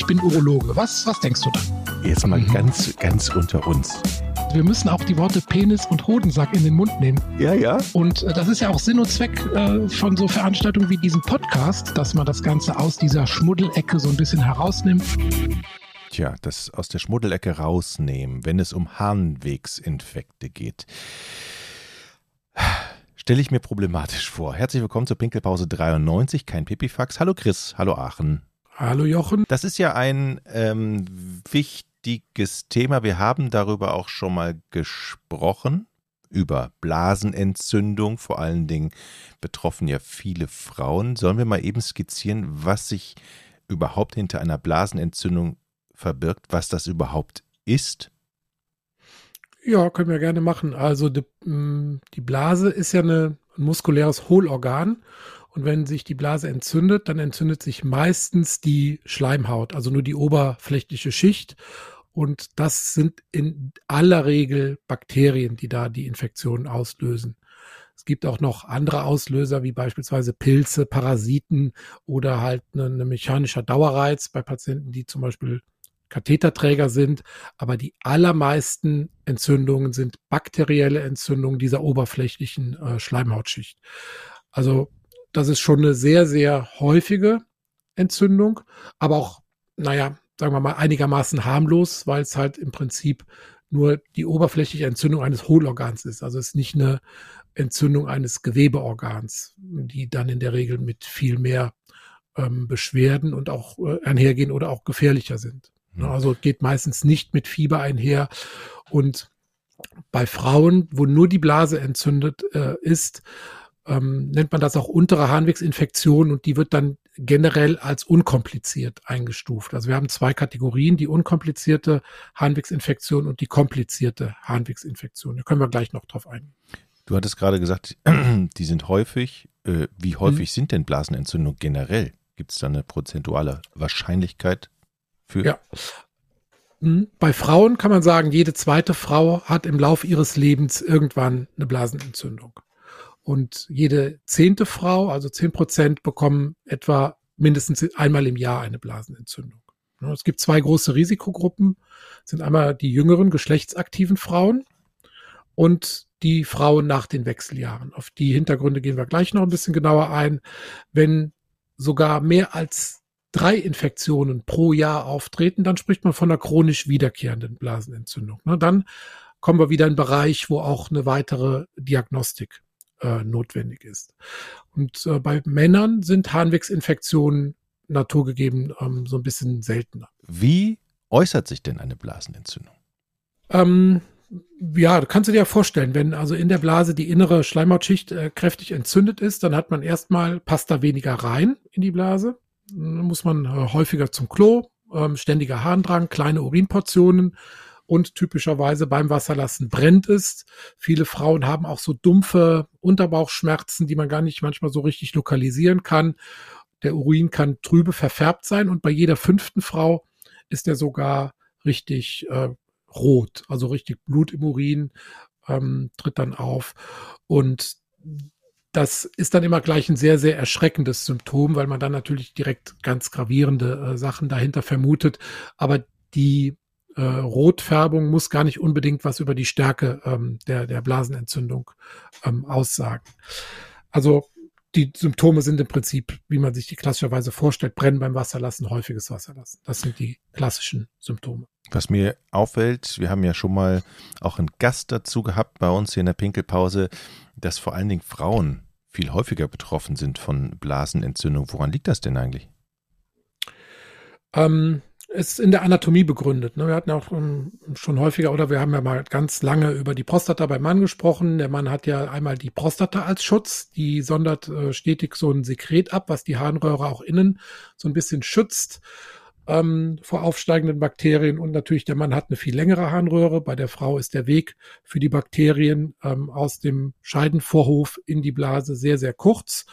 ich bin Urologe. Was, was denkst du da? Jetzt mal mhm. ganz, ganz unter uns. Wir müssen auch die Worte Penis und Hodensack in den Mund nehmen. Ja, ja. Und äh, das ist ja auch Sinn und Zweck äh, von so Veranstaltungen wie diesem Podcast, dass man das Ganze aus dieser Schmuddelecke so ein bisschen herausnimmt. Tja, das aus der Schmuddelecke rausnehmen, wenn es um Harnwegsinfekte geht stelle ich mir problematisch vor. Herzlich willkommen zur Pinkelpause 93, kein Pipifax. Hallo Chris, hallo Aachen. Hallo Jochen. Das ist ja ein ähm, wichtiges Thema. Wir haben darüber auch schon mal gesprochen, über Blasenentzündung. Vor allen Dingen betroffen ja viele Frauen. Sollen wir mal eben skizzieren, was sich überhaupt hinter einer Blasenentzündung verbirgt, was das überhaupt ist? Ja, können wir gerne machen. Also die, mm, die Blase ist ja eine, ein muskuläres Hohlorgan. Und wenn sich die Blase entzündet, dann entzündet sich meistens die Schleimhaut, also nur die oberflächliche Schicht. Und das sind in aller Regel Bakterien, die da die Infektionen auslösen. Es gibt auch noch andere Auslöser, wie beispielsweise Pilze, Parasiten oder halt eine, eine mechanischer Dauerreiz bei Patienten, die zum Beispiel Katheterträger sind, aber die allermeisten Entzündungen sind bakterielle Entzündungen dieser oberflächlichen äh, Schleimhautschicht. Also das ist schon eine sehr, sehr häufige Entzündung, aber auch, naja, sagen wir mal, einigermaßen harmlos, weil es halt im Prinzip nur die oberflächliche Entzündung eines Hohlorgans ist. Also es ist nicht eine Entzündung eines Gewebeorgans, die dann in der Regel mit viel mehr ähm, Beschwerden und auch äh, einhergehen oder auch gefährlicher sind. Ne, also geht meistens nicht mit Fieber einher. Und bei Frauen, wo nur die Blase entzündet äh, ist, ähm, nennt man das auch untere Harnwegsinfektion und die wird dann generell als unkompliziert eingestuft. Also wir haben zwei Kategorien, die unkomplizierte Harnwegsinfektion und die komplizierte Harnwegsinfektion. Da können wir gleich noch drauf eingehen. Du hattest gerade gesagt, die sind häufig. Äh, wie häufig hm. sind denn Blasenentzündungen generell? Gibt es da eine prozentuale Wahrscheinlichkeit für? Ja. Hm. Bei Frauen kann man sagen, jede zweite Frau hat im Laufe ihres Lebens irgendwann eine Blasenentzündung. Und jede zehnte Frau, also zehn Prozent, bekommen etwa mindestens einmal im Jahr eine Blasenentzündung. Es gibt zwei große Risikogruppen. Das sind einmal die jüngeren geschlechtsaktiven Frauen und die Frauen nach den Wechseljahren. Auf die Hintergründe gehen wir gleich noch ein bisschen genauer ein. Wenn sogar mehr als drei Infektionen pro Jahr auftreten, dann spricht man von einer chronisch wiederkehrenden Blasenentzündung. Ne? Dann kommen wir wieder in einen Bereich, wo auch eine weitere Diagnostik äh, notwendig ist. Und äh, bei Männern sind Harnwegsinfektionen naturgegeben ähm, so ein bisschen seltener. Wie äußert sich denn eine Blasenentzündung? Ähm, ja, kannst du dir ja vorstellen, wenn also in der Blase die innere Schleimhautschicht äh, kräftig entzündet ist, dann hat man erstmal, passt da weniger rein in die Blase muss man äh, häufiger zum Klo, ähm, ständiger Harndrang, kleine Urinportionen und typischerweise beim Wasserlassen brennt es. Viele Frauen haben auch so dumpfe Unterbauchschmerzen, die man gar nicht manchmal so richtig lokalisieren kann. Der Urin kann trübe verfärbt sein und bei jeder fünften Frau ist er sogar richtig äh, rot, also richtig Blut im Urin ähm, tritt dann auf. Und das ist dann immer gleich ein sehr, sehr erschreckendes Symptom, weil man dann natürlich direkt ganz gravierende äh, Sachen dahinter vermutet. Aber die äh, Rotfärbung muss gar nicht unbedingt was über die Stärke ähm, der, der Blasenentzündung ähm, aussagen. Also die Symptome sind im Prinzip, wie man sich die klassischerweise vorstellt, Brennen beim Wasserlassen, häufiges Wasserlassen. Das sind die klassischen Symptome. Was mir auffällt, wir haben ja schon mal auch einen Gast dazu gehabt bei uns hier in der Pinkelpause, dass vor allen Dingen Frauen viel häufiger betroffen sind von Blasenentzündung. Woran liegt das denn eigentlich? Ähm, ist in der Anatomie begründet. Ne? Wir hatten auch ähm, schon häufiger oder wir haben ja mal ganz lange über die Prostata beim Mann gesprochen. Der Mann hat ja einmal die Prostata als Schutz. Die sondert äh, stetig so ein Sekret ab, was die Harnröhre auch innen so ein bisschen schützt ähm, vor aufsteigenden Bakterien. Und natürlich der Mann hat eine viel längere Harnröhre. Bei der Frau ist der Weg für die Bakterien ähm, aus dem Scheidenvorhof in die Blase sehr, sehr kurz.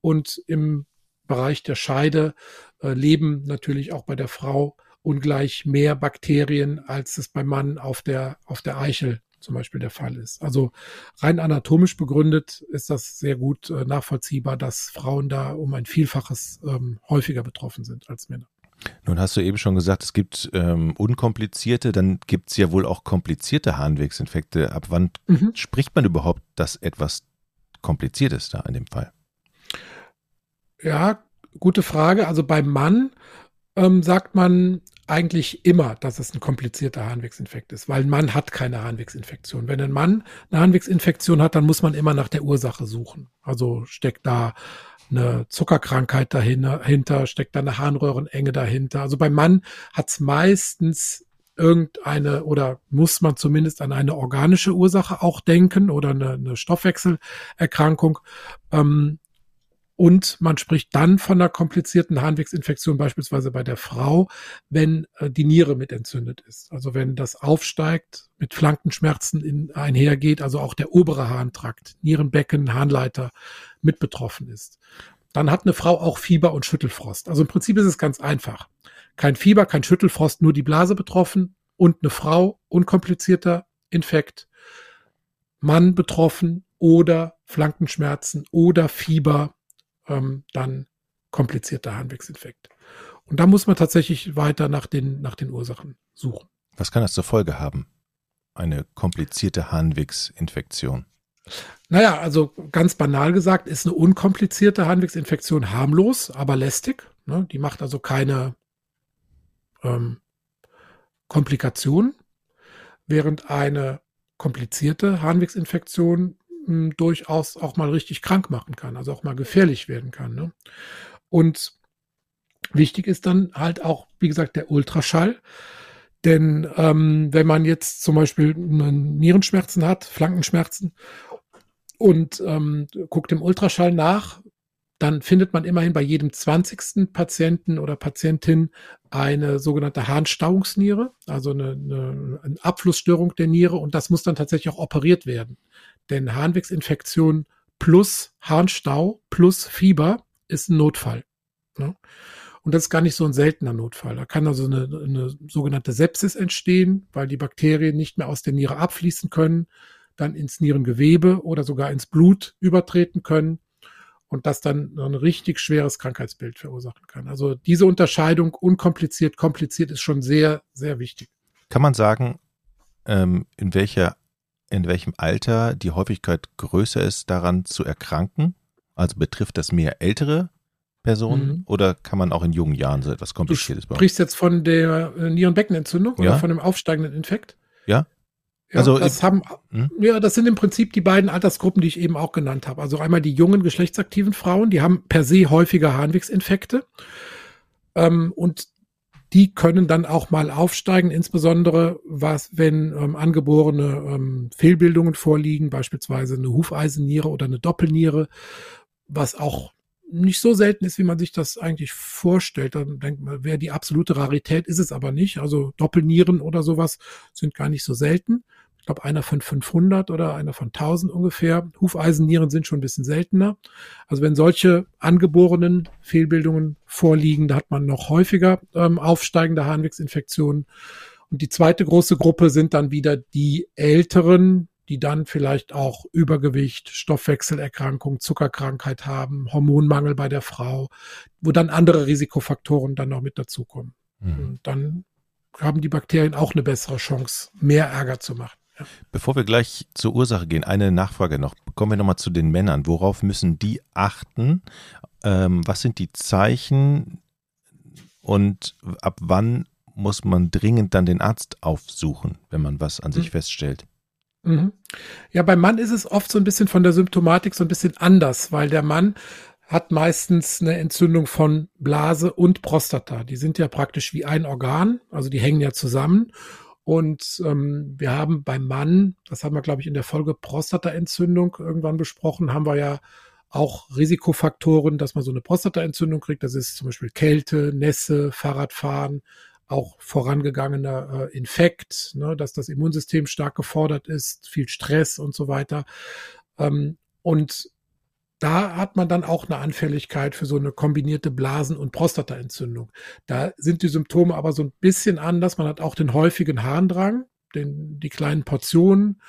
Und im Bereich der Scheide äh, leben natürlich auch bei der Frau ungleich mehr Bakterien, als es beim Mann auf der, auf der Eichel zum Beispiel der Fall ist. Also rein anatomisch begründet ist das sehr gut äh, nachvollziehbar, dass Frauen da um ein Vielfaches ähm, häufiger betroffen sind als Männer. Nun hast du eben schon gesagt, es gibt ähm, unkomplizierte, dann gibt es ja wohl auch komplizierte Harnwegsinfekte. Ab wann mhm. spricht man überhaupt, dass etwas kompliziert ist da in dem Fall? Ja, gute Frage. Also beim Mann ähm, sagt man eigentlich immer, dass es ein komplizierter Harnwegsinfekt ist, weil ein Mann hat keine Harnwegsinfektion. Wenn ein Mann eine Harnwegsinfektion hat, dann muss man immer nach der Ursache suchen. Also steckt da eine Zuckerkrankheit dahinter, steckt da eine Harnröhrenenge dahinter. Also beim Mann hat es meistens irgendeine oder muss man zumindest an eine organische Ursache auch denken oder eine, eine Stoffwechselerkrankung. Ähm, und man spricht dann von einer komplizierten Harnwegsinfektion beispielsweise bei der Frau, wenn äh, die Niere mit entzündet ist. Also wenn das aufsteigt, mit Flankenschmerzen in, einhergeht, also auch der obere Harntrakt, Nierenbecken, Harnleiter mit betroffen ist. Dann hat eine Frau auch Fieber und Schüttelfrost. Also im Prinzip ist es ganz einfach. Kein Fieber, kein Schüttelfrost, nur die Blase betroffen und eine Frau, unkomplizierter Infekt, Mann betroffen oder Flankenschmerzen oder Fieber ähm, dann komplizierter Harnwegsinfekt. Und da muss man tatsächlich weiter nach den, nach den Ursachen suchen. Was kann das zur Folge haben? Eine komplizierte Harnwegsinfektion? Naja, also ganz banal gesagt, ist eine unkomplizierte Harnwegsinfektion harmlos, aber lästig. Ne? Die macht also keine ähm, Komplikationen, während eine komplizierte Harnwegsinfektion durchaus auch mal richtig krank machen kann, also auch mal gefährlich werden kann. Ne? Und wichtig ist dann halt auch, wie gesagt, der Ultraschall. Denn ähm, wenn man jetzt zum Beispiel Nierenschmerzen hat, Flankenschmerzen und ähm, guckt im Ultraschall nach, dann findet man immerhin bei jedem 20. Patienten oder Patientin eine sogenannte Harnstauungsniere, also eine, eine, eine, Abflussstörung der Niere und das muss dann tatsächlich auch operiert werden. Denn Harnwegsinfektion plus Harnstau plus Fieber ist ein Notfall. Ne? Und das ist gar nicht so ein seltener Notfall. Da kann also eine, eine sogenannte Sepsis entstehen, weil die Bakterien nicht mehr aus der Niere abfließen können, dann ins Nierengewebe oder sogar ins Blut übertreten können und das dann ein richtig schweres Krankheitsbild verursachen kann. Also diese Unterscheidung unkompliziert, kompliziert ist schon sehr, sehr wichtig. Kann man sagen, ähm, in welcher, in welchem Alter die Häufigkeit größer ist, daran zu erkranken? Also betrifft das mehr ältere Personen mhm. oder kann man auch in jungen Jahren so etwas Kompliziertes bauen? Du sprichst jetzt von der äh, Nierenbeckenentzündung ja. oder von dem aufsteigenden Infekt? Ja. Ja, also das haben, hm? ja, das sind im Prinzip die beiden Altersgruppen, die ich eben auch genannt habe. Also einmal die jungen geschlechtsaktiven Frauen, die haben per se häufiger Harnwegsinfekte. Ähm, und die können dann auch mal aufsteigen, insbesondere was, wenn ähm, angeborene ähm, Fehlbildungen vorliegen, beispielsweise eine Hufeisenniere oder eine Doppelniere, was auch nicht so selten ist, wie man sich das eigentlich vorstellt. Dann denkt man, wäre die absolute Rarität, ist es aber nicht. Also Doppelnieren oder sowas sind gar nicht so selten ich glaube, einer von 500 oder einer von 1000 ungefähr. Hufeisennieren sind schon ein bisschen seltener. Also wenn solche angeborenen Fehlbildungen vorliegen, da hat man noch häufiger ähm, aufsteigende Harnwegsinfektionen. Und die zweite große Gruppe sind dann wieder die Älteren, die dann vielleicht auch Übergewicht, Stoffwechselerkrankung, Zuckerkrankheit haben, Hormonmangel bei der Frau, wo dann andere Risikofaktoren dann noch mit dazukommen. Mhm. Und dann haben die Bakterien auch eine bessere Chance, mehr Ärger zu machen. Bevor wir gleich zur Ursache gehen, eine Nachfrage noch. Kommen wir nochmal zu den Männern. Worauf müssen die achten? Ähm, was sind die Zeichen und ab wann muss man dringend dann den Arzt aufsuchen, wenn man was an sich mhm. feststellt? Mhm. Ja, beim Mann ist es oft so ein bisschen von der Symptomatik so ein bisschen anders, weil der Mann hat meistens eine Entzündung von Blase und Prostata. Die sind ja praktisch wie ein Organ, also die hängen ja zusammen. Und ähm, wir haben beim Mann, das haben wir, glaube ich, in der Folge Prostataentzündung irgendwann besprochen, haben wir ja auch Risikofaktoren, dass man so eine Prostataentzündung kriegt. Das ist zum Beispiel Kälte, Nässe, Fahrradfahren, auch vorangegangener äh, Infekt, ne, dass das Immunsystem stark gefordert ist, viel Stress und so weiter. Ähm, und da hat man dann auch eine Anfälligkeit für so eine kombinierte Blasen- und Prostataentzündung. Da sind die Symptome aber so ein bisschen anders. Man hat auch den häufigen Harndrang, den, die kleinen Portionen.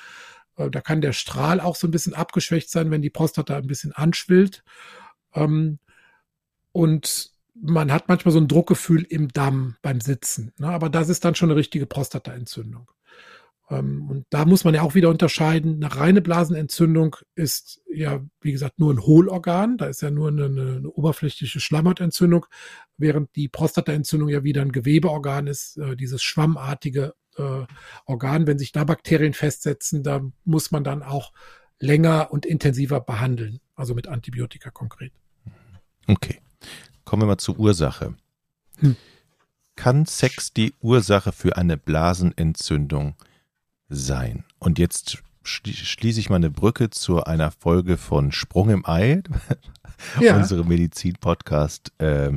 Äh, da kann der Strahl auch so ein bisschen abgeschwächt sein, wenn die Prostata ein bisschen anschwillt. Ähm, und man hat manchmal so ein Druckgefühl im Damm beim Sitzen. Ne? Aber das ist dann schon eine richtige Prostataentzündung. Ähm, und da muss man ja auch wieder unterscheiden. Eine reine Blasenentzündung ist ja, wie gesagt, nur ein Hohlorgan. Da ist ja nur eine, eine oberflächliche Schleimhautentzündung, während die Prostataentzündung ja wieder ein Gewebeorgan ist, äh, dieses schwammartige äh, Organ. Wenn sich da Bakterien festsetzen, da muss man dann auch länger und intensiver behandeln, also mit Antibiotika konkret. Okay. Kommen wir mal zur Ursache. Hm. Kann Sex die Ursache für eine Blasenentzündung sein? Und jetzt schließe ich mal eine Brücke zu einer Folge von Sprung im Ei, ja. unsere Medizin-Podcast äh,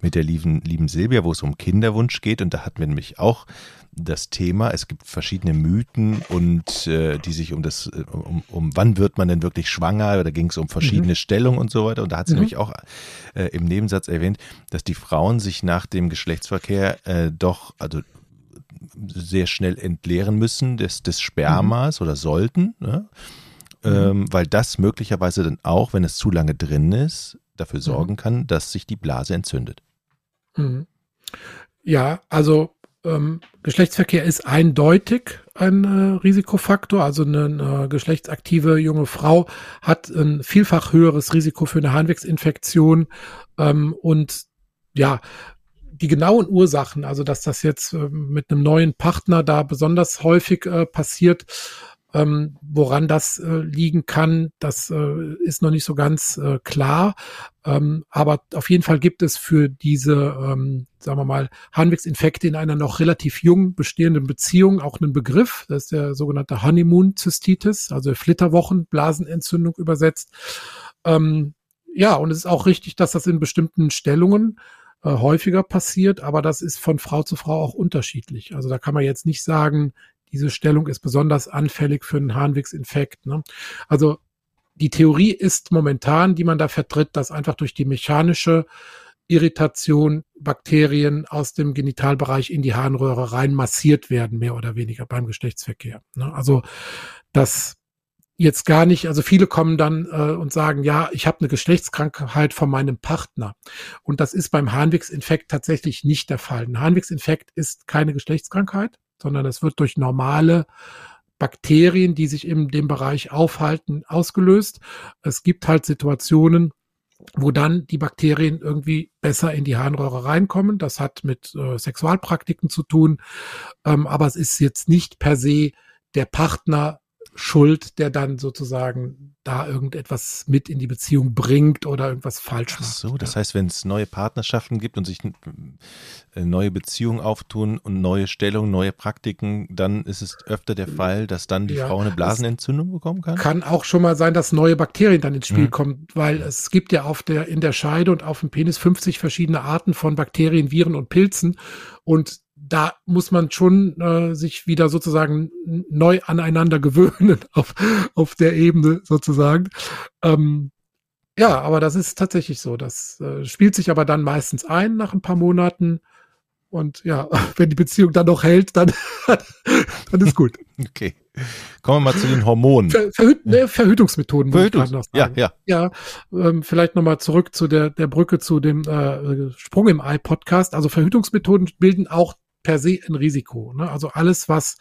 mit der lieben, lieben Silvia, wo es um Kinderwunsch geht. Und da hatten wir nämlich auch das Thema. Es gibt verschiedene Mythen und äh, die sich um das, äh, um, um wann wird man denn wirklich schwanger, da ging es um verschiedene mhm. Stellungen und so weiter. Und da hat sie mhm. nämlich auch äh, im Nebensatz erwähnt, dass die Frauen sich nach dem Geschlechtsverkehr äh, doch, also sehr schnell entleeren müssen des, des Spermas mhm. oder sollten, ne? Mhm. ähm, weil das möglicherweise dann auch, wenn es zu lange drin ist, dafür mhm. sorgen kann, dass sich die Blase entzündet. Mhm. Ja, also ähm, Geschlechtsverkehr ist eindeutig ein äh, Risikofaktor. Also eine, eine, geschlechtsaktive junge Frau hat ein vielfach höheres Risiko für eine Harnwegsinfektion. Ähm, und ja, die genauen Ursachen, also dass das jetzt äh, mit einem neuen Partner da besonders häufig äh, passiert, ähm, woran das äh, liegen kann, das äh, ist noch nicht so ganz äh, klar. Ähm, aber auf jeden Fall gibt es für diese, ähm, sagen wir mal, Harnwegsinfekte in einer noch relativ jung bestehenden Beziehung auch einen Begriff. Das ist der sogenannte Honeymoon-Zystitis, also Flitterwochen, Blasenentzündung übersetzt. Ähm, ja, und es ist auch richtig, dass das in bestimmten Stellungen äh, häufiger passiert, aber das ist von Frau zu Frau auch unterschiedlich. Also da kann man jetzt nicht sagen, diese Stellung ist besonders anfällig für einen Harnwegsinfekt. Ne? Also die Theorie ist momentan, die man da vertritt, dass einfach durch die mechanische Irritation Bakterien aus dem Genitalbereich in die Harnröhre rein massiert werden, mehr oder weniger beim Geschlechtsverkehr. Ne? Also das jetzt gar nicht, also viele kommen dann äh, und sagen, ja, ich habe eine Geschlechtskrankheit von meinem Partner. Und das ist beim Harnwegsinfekt tatsächlich nicht der Fall. Ein Harnwegsinfekt ist keine Geschlechtskrankheit sondern es wird durch normale Bakterien, die sich in dem Bereich aufhalten, ausgelöst. Es gibt halt Situationen, wo dann die Bakterien irgendwie besser in die Harnröhre reinkommen. Das hat mit äh, Sexualpraktiken zu tun, ähm, aber es ist jetzt nicht per se der Partner schuld, der dann sozusagen da irgendetwas mit in die Beziehung bringt oder irgendwas falsch macht. Ach so, das ja. heißt, wenn es neue Partnerschaften gibt und sich äh, neue Beziehungen auftun und neue Stellungen, neue Praktiken, dann ist es öfter der Fall, dass dann die ja, Frau eine Blasenentzündung bekommen kann? Kann auch schon mal sein, dass neue Bakterien dann ins Spiel mhm. kommen, weil es gibt ja auf der, in der Scheide und auf dem Penis 50 verschiedene Arten von Bakterien, Viren und Pilzen und da muss man schon äh, sich wieder sozusagen neu aneinander gewöhnen auf, auf der Ebene sozusagen. Ähm, ja, aber das ist tatsächlich so. Das äh, spielt sich aber dann meistens ein nach ein paar Monaten. Und ja, wenn die Beziehung dann noch hält, dann, dann ist gut. Okay. Kommen wir mal zu den Hormonen. Ver, Verhü ne, Verhütungsmethoden. Verhütungs noch sagen. Ja, ja. Ja, ähm, vielleicht nochmal zurück zu der, der Brücke zu dem äh, Sprung im Ei-Podcast. Also Verhütungsmethoden bilden auch per se ein Risiko. Ne? Also alles, was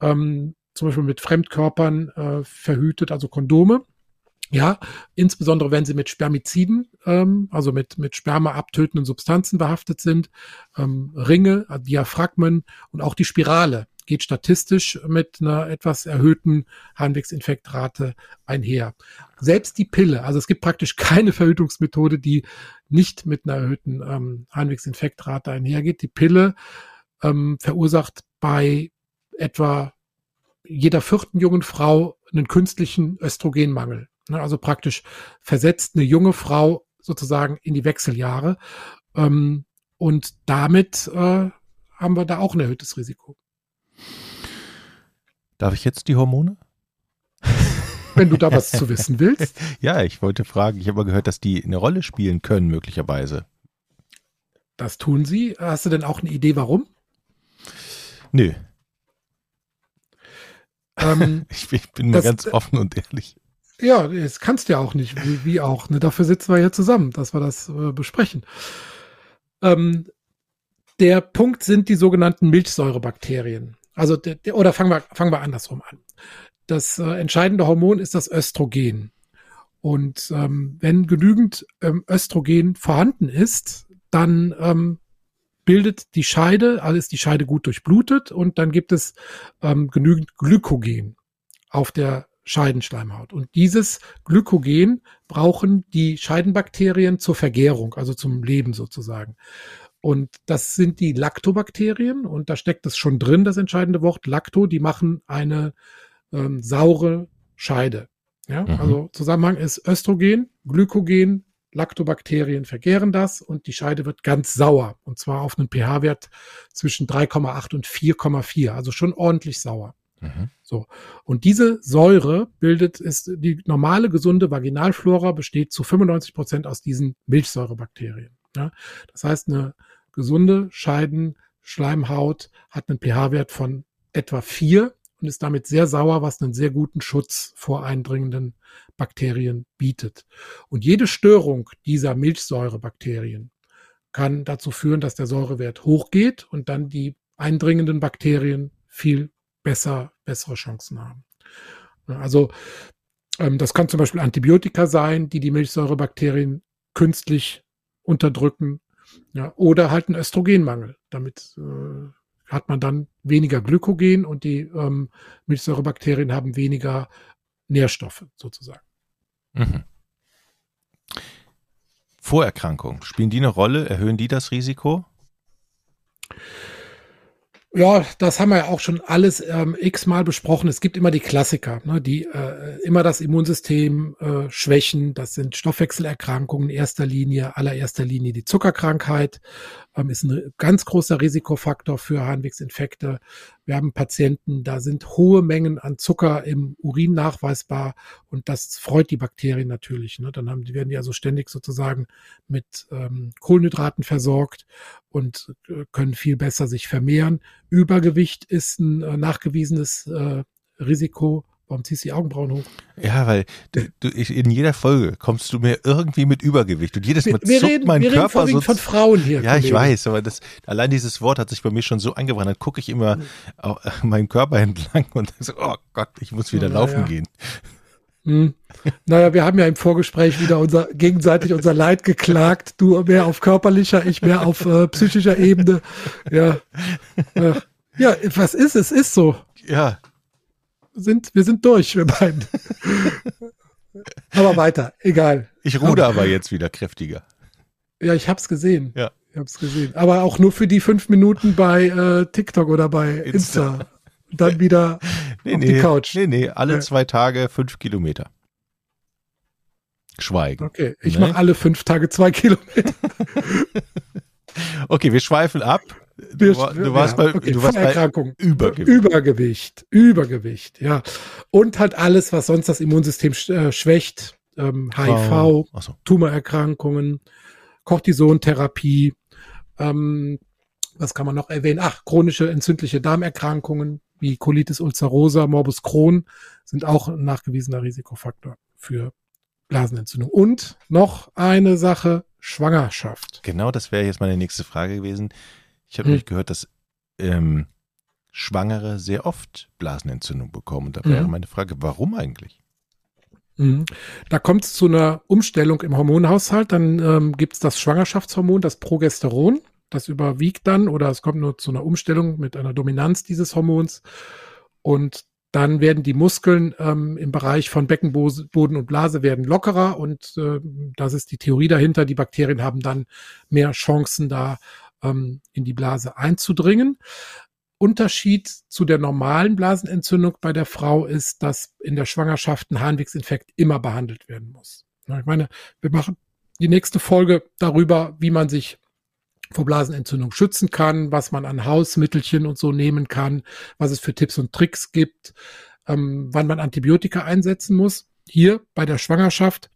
ähm, zum Beispiel mit Fremdkörpern äh, verhütet, also Kondome. Ja, insbesondere wenn sie mit Spermiziden, ähm, also mit, mit Sperma abtötenden Substanzen behaftet sind, ähm, Ringe, äh, Diaphragmen und auch die Spirale geht statistisch mit einer etwas erhöhten Harnwegsinfektrate einher. Selbst die Pille, also es gibt praktisch keine Verhütungsmethode, die nicht mit einer erhöhten ähm, Harnwegsinfektrate einhergeht. Die Pille ähm, verursacht bei etwa jeder vierten jungen Frau einen künstlichen Östrogenmangel. Ne, also praktisch versetzt eine junge Frau sozusagen in die Wechseljahre. Ähm, und damit äh, haben wir da auch ein erhöhtes Risiko. Darf ich jetzt die Hormone? Wenn du da was zu wissen willst. Ja, ich wollte fragen, ich habe mal gehört, dass die eine Rolle spielen können, möglicherweise. Das tun sie. Hast du denn auch eine Idee, warum? Nö. Ähm, ich, ich, bin mal ganz offen und ehrlich. Ja, das kannst du ja auch nicht, wie, wie auch. Ne? Dafür sitzen wir hier zusammen, dass wir das äh, besprechen. ähm, der Punkt sind die sogenannten Milchsäurebakterien. Also, der, der, oder fangen wir, fangen wir andersrum an. Das äh, entscheidende Hormon ist das Östrogen. Und ähm, wenn genügend ähm, Östrogen vorhanden ist, dann ähm, bildet die Scheide, also ist die Scheide gut durchblutet und dann gibt es ähm, genügend Glykogen auf der Scheidenschleimhaut. Und dieses Glykogen brauchen die Scheidenbakterien zur Vergärung, also zum Leben sozusagen. Und das sind die Lactobakterien und da steckt es schon drin, das entscheidende Wort Lacto, die machen eine ähm, saure Scheide. Ja, mhm. also Zusammenhang ist Östrogen, Glykogen, Lactobakterien vergären das und die Scheide wird ganz sauer und zwar auf einen pH-Wert zwischen 3,8 und 4,4, also schon ordentlich sauer. Mhm. So. Und diese Säure bildet, ist die normale gesunde Vaginalflora besteht zu 95 Prozent aus diesen Milchsäurebakterien. Ja? Das heißt, eine gesunde Scheidenschleimhaut hat einen pH-Wert von etwa 4 und ist damit sehr sauer, was einen sehr guten Schutz vor eindringenden Bakterien bietet. Und jede Störung dieser Milchsäurebakterien kann dazu führen, dass der Säurewert hochgeht und dann die eindringenden Bakterien viel besser, bessere Chancen haben. Also ähm, das kann zum Beispiel Antibiotika sein, die die Milchsäurebakterien künstlich unterdrücken, ja, oder halt ein Östrogenmangel. Damit äh, hat man dann weniger Glykogen und die ähm, Milchsäurebakterien haben weniger Nährstoffe sozusagen. Mhm. Vorerkrankungen, spielen die eine Rolle? Erhöhen die das Risiko? Ja, das haben wir ja auch schon alles ähm, x-mal besprochen. Es gibt immer die Klassiker, ne, die äh, immer das Immunsystem äh, schwächen. Das sind Stoffwechselerkrankungen in erster Linie, allererster Linie die Zuckerkrankheit ist ein ganz großer Risikofaktor für Harnwegsinfekte. Wir haben Patienten, da sind hohe Mengen an Zucker im Urin nachweisbar und das freut die Bakterien natürlich. Ne? Dann haben, die werden ja so ständig sozusagen mit ähm, Kohlenhydraten versorgt und äh, können viel besser sich vermehren. Übergewicht ist ein äh, nachgewiesenes äh, Risiko Warum ziehst du die Augenbrauen hoch? Ja, weil du, ich, in jeder Folge kommst du mir irgendwie mit Übergewicht und jedes Mal wir, zuckt reden, mein wir Körper reden so. von Frauen hier. Ja, ich weiß, aber das, allein dieses Wort hat sich bei mir schon so eingebrannt. Dann gucke ich immer mhm. äh, meinen Körper entlang und so, oh Gott, ich muss wieder Na, laufen ja. gehen. Hm. Naja, wir haben ja im Vorgespräch wieder unser, gegenseitig unser Leid geklagt. Du mehr auf körperlicher, ich mehr auf äh, psychischer Ebene. Ja. Ja, was ist? Es ist so. Ja, sind, wir sind durch, wir beiden. aber weiter, egal. Ich ruder aber jetzt wieder kräftiger. Ja, ich hab's gesehen. Ja. Ich hab's gesehen. Aber auch nur für die fünf Minuten bei äh, TikTok oder bei Insta. Insta. Dann wieder nee, auf nee, die Couch. Nee, nee, alle ja. zwei Tage fünf Kilometer. Schweigen. Okay, ich ne? mache alle fünf Tage zwei Kilometer. okay, wir schweifen ab. Du, du warst ja, bei, okay, du warst bei Übergewicht. Übergewicht. Übergewicht, ja. Und halt alles, was sonst das Immunsystem äh, schwächt. Ähm, HIV, oh. so. Tumorerkrankungen, Cortisontherapie, ähm, was kann man noch erwähnen? Ach, chronische entzündliche Darmerkrankungen wie Colitis ulcerosa, Morbus Crohn sind auch ein nachgewiesener Risikofaktor für Blasenentzündung. Und noch eine Sache, Schwangerschaft. Genau, das wäre jetzt meine nächste Frage gewesen. Ich habe hm. nämlich gehört, dass ähm, Schwangere sehr oft Blasenentzündung bekommen. Und da wäre mhm. meine Frage, warum eigentlich? Mhm. Da kommt es zu einer Umstellung im Hormonhaushalt. Dann ähm, gibt es das Schwangerschaftshormon, das Progesteron. Das überwiegt dann oder es kommt nur zu einer Umstellung mit einer Dominanz dieses Hormons. Und dann werden die Muskeln ähm, im Bereich von Beckenboden und Blase werden lockerer und äh, das ist die Theorie dahinter. Die Bakterien haben dann mehr Chancen da ähm, in die Blase einzudringen. Unterschied zu der normalen Blasenentzündung bei der Frau ist, dass in der Schwangerschaft ein Harnwegsinfekt immer behandelt werden muss. Ich meine, wir machen die nächste Folge darüber, wie man sich vor Blasenentzündung schützen kann, was man an Hausmittelchen und so nehmen kann, was es für Tipps und Tricks gibt, ähm, wann man Antibiotika einsetzen muss. Hier bei der Schwangerschaft,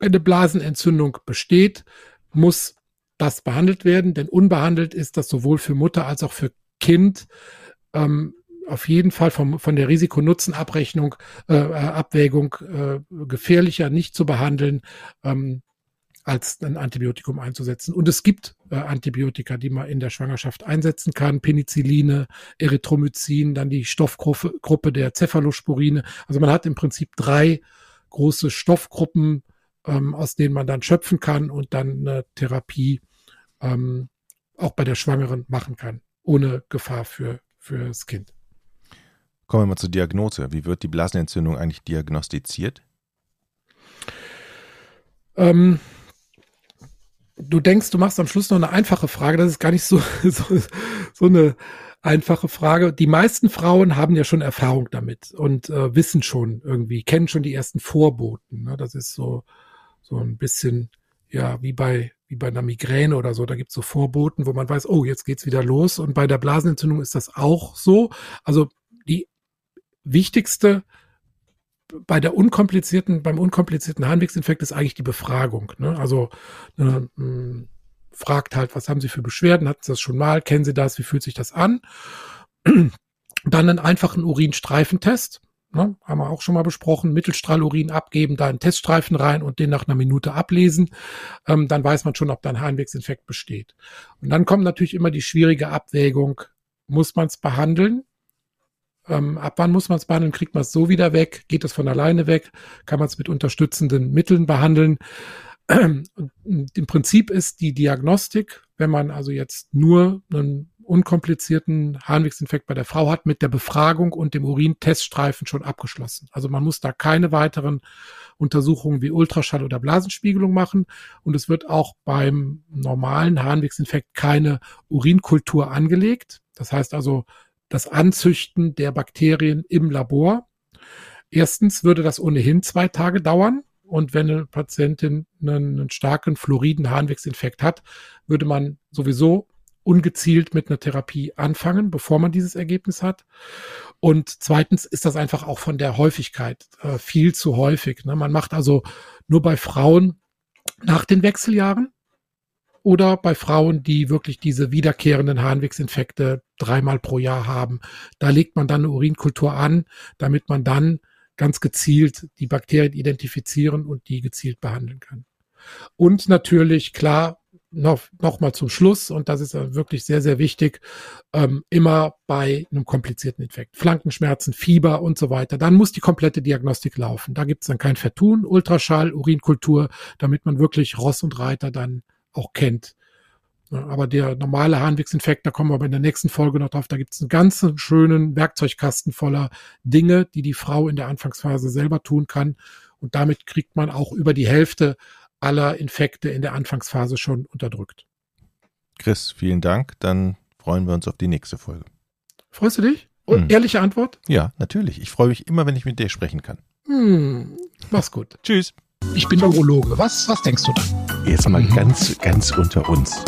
wenn eine Blasenentzündung besteht, muss das behandelt werden, denn unbehandelt ist das sowohl für Mutter als auch für Kind ähm, auf jeden Fall vom, von der Risiko-Nutzen-Abrechnung, äh, äh, Abwägung äh, gefährlicher, nicht zu behandeln, ähm, als ein Antibiotikum einzusetzen. Und es gibt äh, Antibiotika, die man in der Schwangerschaft einsetzen kann. Penicilline, Erythromycin, dann die Stoffgruppe der Cephalosporine. Also man hat im Prinzip drei große Stoffgruppen, ähm, aus denen man dann schöpfen kann und dann eine Therapie ähm, auch bei der Schwangeren machen kann, ohne Gefahr für, für das Kind. Kommen wir mal zur Diagnose. Wie wird die Blasenentzündung eigentlich diagnostiziert? Ähm, du denkst, du machst am Schluss noch eine einfache Frage. Das ist gar nicht so, so, so eine einfache Frage. Die meisten Frauen haben ja schon Erfahrung damit und äh, wissen schon irgendwie, kennen schon die ersten Vorboten. Ne? Das ist so, so ein bisschen, ja, wie bei, wie bei einer Migräne oder so. Da gibt es so Vorboten, wo man weiß, oh, jetzt geht's wieder los. Und bei der Blasenentzündung ist das auch so. Also die wichtigste bei der unkomplizierten, beim unkomplizierten Harnwegsinfekt ist eigentlich die Befragung. Ne? Also äh, fragt halt, was haben Sie für Beschwerden? Hatten Sie das schon mal? Kennen Sie das? Wie fühlt sich das an? Dann einen einfachen Urinstreifentest. Ne? Haben wir auch schon mal besprochen. Mittelstrahlurin abgeben, da einen Teststreifen rein und den nach einer Minute ablesen. Ähm, dann weiß man schon, ob da ein Harnwegsinfekt besteht. Und dann kommt natürlich immer die schwierige Abwägung. Muss man es behandeln? Ähm, ab wann muss man es behandeln? Kriegt man es so wieder weg? Geht es von alleine weg? Kann man es mit unterstützenden Mitteln behandeln? Im Prinzip ist die Diagnostik, wenn man also jetzt nur einen unkomplizierten Harnwegsinfekt bei der Frau hat, mit der Befragung und dem Urinteststreifen schon abgeschlossen. Also man muss da keine weiteren Untersuchungen wie Ultraschall oder Blasenspiegelung machen. Und es wird auch beim normalen Harnwegsinfekt keine Urinkultur angelegt. Das heißt also, das Anzüchten der Bakterien im Labor. Erstens würde das ohnehin zwei Tage dauern. Und wenn eine Patientin einen, starken fluoriden Harnwegsinfekt hat, würde man sowieso ungezielt mit einer Therapie anfangen, bevor man dieses Ergebnis hat. Und zweitens ist das einfach auch von der Häufigkeit äh, viel zu häufig. Ne? Man macht also nur bei Frauen nach den Wechseljahren oder bei Frauen, die wirklich diese wiederkehrenden Harnwegsinfekte dreimal pro Jahr haben. Da legt man dann eine Urinkultur an, damit man dann ganz gezielt die Bakterien identifizieren und die gezielt behandeln kann. Und natürlich, klar, noch, noch mal zum Schluss, und das ist wirklich sehr, sehr wichtig, ähm, immer bei einem komplizierten Infekt. Flankenschmerzen, Fieber und so weiter. Dann muss die komplette Diagnostik laufen. Da gibt es dann kein Vertun, Ultraschall, Urinkultur, damit man wirklich Ross und Reiter dann auch kennt. Aber der normale Harnwegsinfekt, da kommen wir aber in der nächsten Folge noch drauf, da gibt es einen ganz schönen Werkzeugkasten voller Dinge, die die Frau in der Anfangsphase selber tun kann. Und damit kriegt man auch über die Hälfte aller Infekte in der Anfangsphase schon unterdrückt. Chris, vielen Dank. Dann freuen wir uns auf die nächste Folge. Freust du dich? Und hm. ehrliche Antwort? Ja, natürlich. Ich freue mich immer, wenn ich mit dir sprechen kann. Hm. Mach's gut. Tschüss. Ich bin Urologe. Was, was denkst du da? Jetzt mal mhm. ganz, ganz unter uns.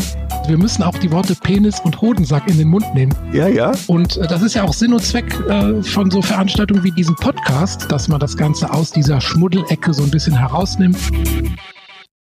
Wir müssen auch die Worte Penis und Hodensack in den Mund nehmen. Ja, ja. Und äh, das ist ja auch Sinn und Zweck äh, von so Veranstaltungen wie diesem Podcast, dass man das Ganze aus dieser Schmuddelecke so ein bisschen herausnimmt.